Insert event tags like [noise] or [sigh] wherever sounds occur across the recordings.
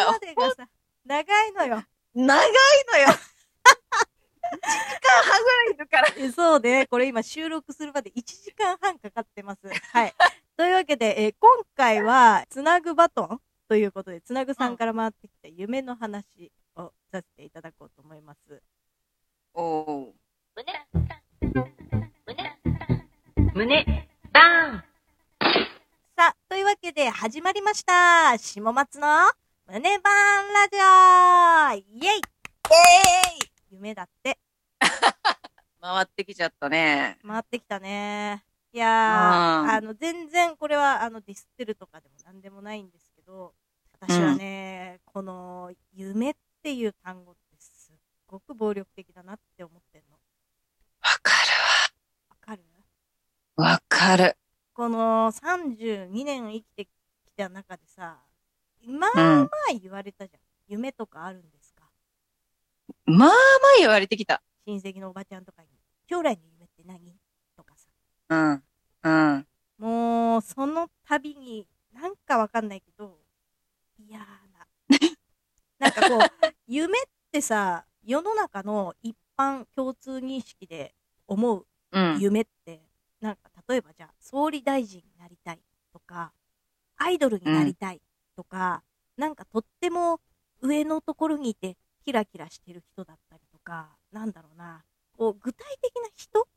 るまでがさ、長いのよ。長いのよ。1時間半ぐらいいるから。えそうね。これ今収録するまで1時間半かかってます。はい。というわけで、えー今回は、つなぐバトンということで、つなぐさんから回ってきた夢の話をさせていただこうと思います。おお。胸、胸、胸、バーンさあ、というわけで始まりました。下松の胸バーンラジオイェイえ夢だって、[laughs] 回ってきちゃったね。回ってきたね。いやー、あーあの、全然これは、あの、ディスってるとかでもなんでもないんですけど、私はね、この、夢っていう単語ってすっごく暴力的だなって思ってんの。わかわかる？るわ。わかる。この32年生きてきた中でさ、まあうんまあ言われたじゃん。夢とかあるんですか？まあまあ言われてきた。親戚のおばちゃんとかに。将来の夢って何？とかさ。うん。うん。もう、その度に、なんかわかんないけど、嫌な。[laughs] なんかこう、夢ってさ、世の中の一般共通認識で思ううん。夢って、なんか例えばじゃあ、総理大臣になりたいとか、アイドルになりたいとか、なんかとっても上のところにいてキラキラしてる人だったりとか、なんだろうな、こう具体的な人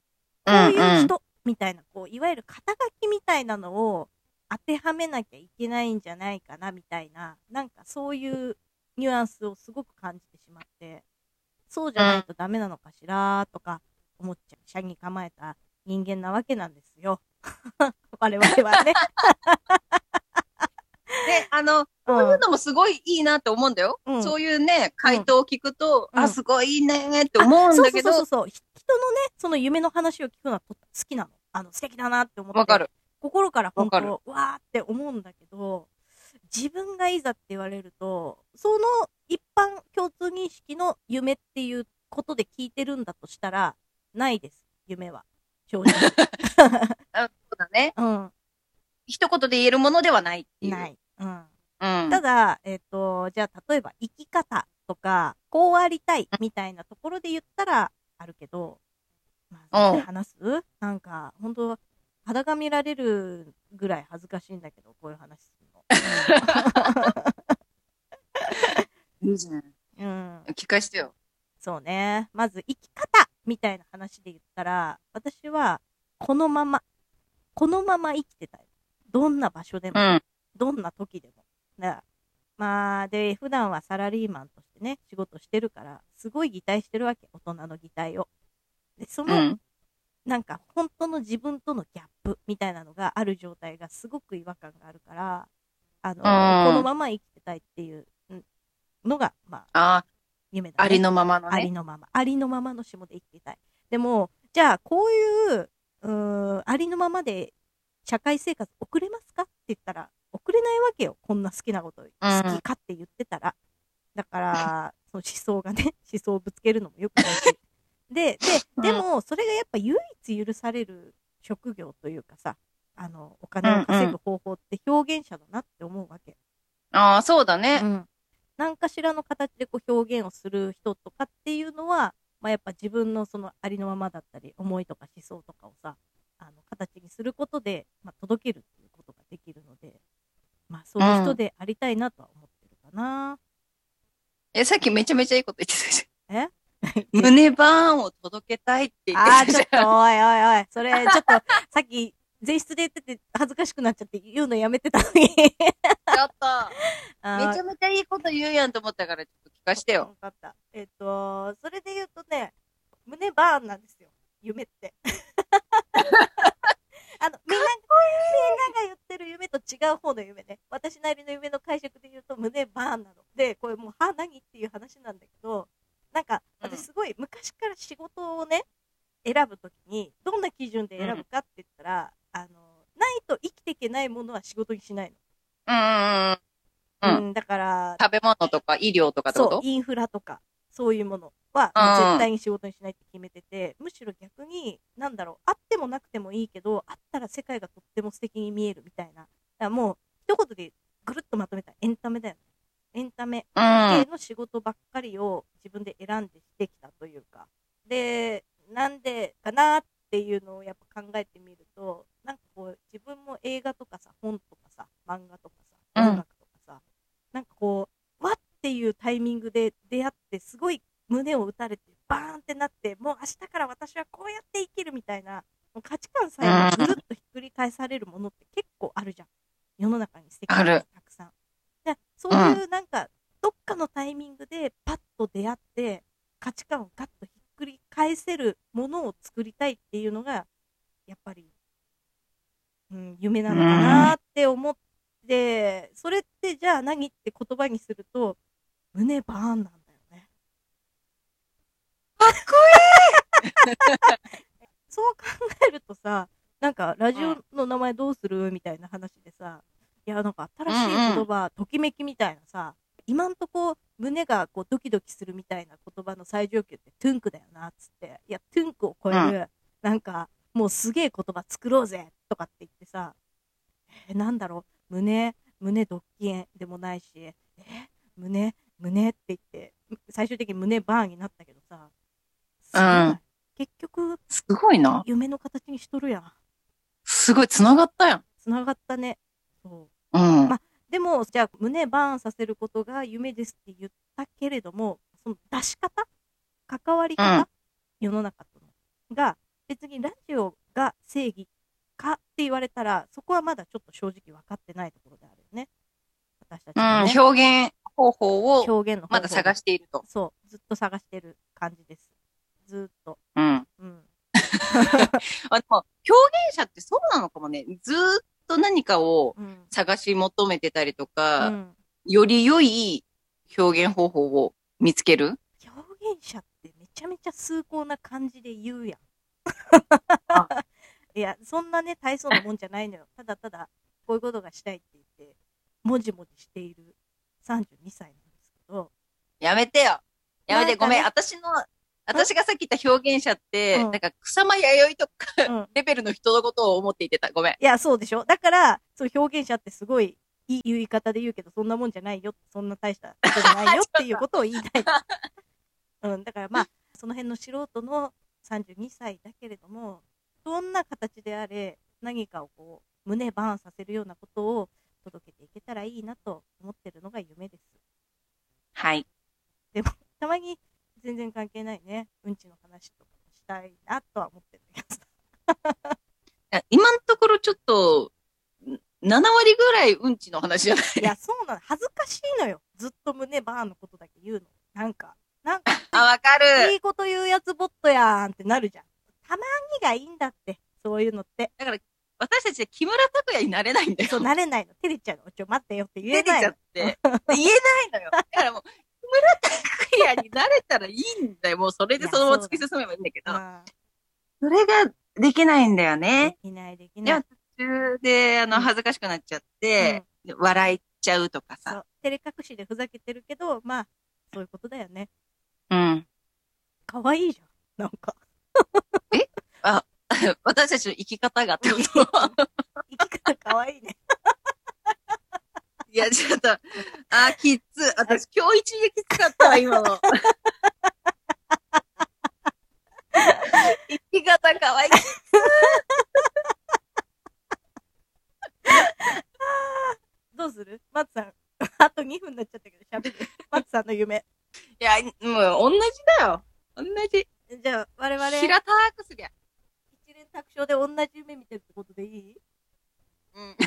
こういう人みたいな、こう、いわゆる肩書きみたいなのを当てはめなきゃいけないんじゃないかなみたいな、なんかそういうニュアンスをすごく感じてしまって、そうじゃないとダメなのかしらとか思っちゃう。社に構えた人間なわけなんですよ。[laughs] 我々はね。で、あの、こういうのもすごいいいなって思うんだよ。うんそういうね、回答を聞くと、うんあ、すごいいいねって思うんだけど、あそうそうそう人のね、その夢の話を聞くのはと好きなの。あの、素敵だなって思って。わかる。心から本当、わーって思うんだけど、自分がいざって言われると、その一般共通認識の夢っていうことで聞いてるんだとしたら、ないです、夢は。正直。[laughs] あそうだね。うん。一言で言えるものではないっていう。ない。うん。うん。ただ、えっ、と、じゃあ、例えば、生き方とか、こうありたいみたいなところで言ったら、あるけど、まあ、うん話す？なんか、本当裸見られるぐらい恥ずかしいんだけど、こういう話するいいじゃ。うん。聞かしてよ。そうね。まず、生き方みたいな話で言ったら、私は、このまま、このまま生きてたい。どんな場所でも、うん。どんな時でも。だからまあ、で、普段はサラリーマンとしてね、仕事してるから、すごい擬態してるわけ、大人の擬態を。で、その、うん。なんか、本当の自分とのギャップみたいなのがある状態がすごく違和感があるから、あの、うんこのまま生きてたいっていううんのが、まあ、あ夢だ、あ、ね。ありのままのね。ありのまま。ありのままの下で生きてたい。でも、じゃあ、こういう、うーん、ありのままで社会生活送れますか？って言ったら、送れないわけよ。こんな好きなこと、好きかって言ってたら。だから、[laughs] その思想がね、[laughs] 思想をぶつけるのもよくないし。で、で、でも、それがやっぱ唯一許される職業というかさ、あの、お金を稼ぐ方法って表現者だなって思うわけ。ああ、そうだね。うん、何かしらの形でこう表現をする人とかっていうのは、まあ、やっぱ自分のそのありのままだったり思いとか思想とかをさあの形にすることで、まあ、届けるっていうことができるので、まあ、そういう人でありたいなとは思ってるかな。え、さっきめちゃめちゃいいこと言ってたじえゃん。[laughs] 胸バーンを届けたいって言ああ、ってたじゃん。ちょっと、おいおいおい、それ、ちょっと、さっき、前室で言ってて恥ずかしくなっちゃって言うのやめてたのに。ちょっと。[laughs] あーめちゃめちゃいいこと言うやんと思ったから、ちょっと聞かしてよ。わかった。えっ、と、それで言うとね、胸バーンなんですよ。夢って。[laughs] [laughs] あの、みんな、みんなが言ってる夢と違う方の夢ね。私なりの夢の解釈で言うと胸バーンなの。で、これもう、は、何？っていう話なんだけど、なんか、うん私すごい昔から仕事をね、選ぶときに、どんな基準で選ぶかって言ったら、あの、ないと生きていけないものは仕事にしないうんうんうん。の。うんうん、だから、食べ物とか医療とかってこと？そう、インフラとか、そういうものは、絶対に仕事にしないって決めてて、むしろ逆に、なんだろう、あってもなくてもいいけど、あったら世界がとっても素敵に見えるみたいな。だからもう、一言でぐるっとまとめたらエンタメだよね。エンタメうん。系の仕事ばっかりを自分で選んでしてきたというか。で、なんでかなっていうのをやっぱ考えてみると、なんかこう、自分も映画とかさ、本とかさ、漫画とかさ、うん音楽とかさ、なんかこう、わっていうタイミングで出会って、すごい胸を打たれて、バーンってなって、もう明日から私はこうやって生きるみたいな、価値観さえもぐるっとひっくり返されるものって結構あるじゃん。世の中に素敵なあるたくさん。でそういうなんか、どっかのタイミングでパッと出会って、価値観をガッとひっくり返せるものを作りたいっていうのが、やっぱり、うん、夢なのかなって思って、それってじゃあ何って言葉にすると、胸バーンなんだよね。かっこ [laughs] そう考えるとさ、なんかラジオの名前どうするみたいな話でさ、いや、なんか新しい言葉、ときめきみたいなさ、今んとこ胸がこうドキドキするみたいな言葉の最上級ってトゥンクだよな、つって。いや、トゥンクを超える、なんかもうすげえ言葉作ろうぜとかって言ってさ、えーなんだろう、胸、胸ドッキンでもないし、え胸、胸って言って、最終的に胸バーンになったけどさ、うん結局、すごいな。夢の形にしとるやん。すごい、繋がったやん。繋がったね。そう。うん。までも、じゃあ、胸バーンさせることが夢ですって言ったけれども、その出し方関わり方、うん世の中との。が、別にラジオが正義かって言われたら、そこはまだちょっと正直分かってないところであるよね。私たちはね。うん、表現方法を表現の方法まだ探していると。そう。ずっと探してる。ずーっと。うん。うん。[laughs] あでも、表現者ってそうなのかもね。ずーっと何かをうん。探し求めてたりとか、うんより良い表現方法を見つける？表現者ってめちゃめちゃ崇高な感じで言うやん。[laughs] いや、そんなね、大層なもんじゃないのよ。ただただ、こういうことがしたいって言って、もじもじしている32歳なんですけど、やめてよやめて、ねごめん。私の、私がさっき言った表現者って、うんなんか草間弥生とかうん。レベルの人のことを思って言ってた。ごめん。いや、そうでしょ？だから、そう表現者ってすごいいい言い方で言うけど、そんなもんじゃないよ。そんな大したことじゃないよっていうことを言いたい。[laughs] うん、だからまあ、その辺の素人の32歳だけれども、どんな形であれ、何かをこう、胸バーンさせるようなことを届けていけたらいいなと思ってるのが夢です。はい。たまに全然関係ないね、いうんちの話じゃないいや、そうなの。恥ずかしいのよ。ずっと胸バーンのことだけ言うの。なんか、なんか、[laughs] あ、わかる。いいこと言うやつボットやんってなるじゃん。たまにがいいんだって、そういうのって。だから、私たちは木村拓哉になれないんだよ。そう、なれないの。照れちゃうの。ちょ、待ってよって言えないの出てちゃっ。て。言えないのよ。だからもう、木村拓哉になれたらいいんだよ。もうそれでそのまま突き進めばいいんだけど。うんそれができないんだよでね。きない、できない。途中で、あの、うん恥ずかしくなっちゃって、笑いちゃうとかさ。照れ隠しでふざけてるけど、まあ、そういうことだよね。うん。かわいいじゃん。なんか。[laughs] 私たちの生き方がってこと？[laughs] 生き方かわいいね。いや、ちょっと、あー、きつ。私、今日一撃きつかったわ、今の。生き方かわいい。どうする松さん。あと2分になっちゃったけど、喋る。松さんの夢。いや、もう、同じだよ。同じ。じゃあ、我々、平たくすりゃ。一連卓上で同じ夢見てるってことでいい？うん。[laughs]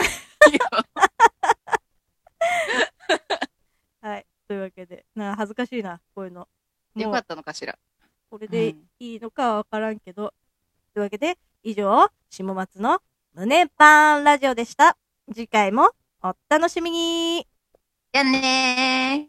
はい。というわけで、な恥ずかしいな、こういうの。よかっ、たのかしら。これでいいのかはわからんけど。というわけで、以上、下松の胸パンラジオでした。次回もお楽しみにやんねー。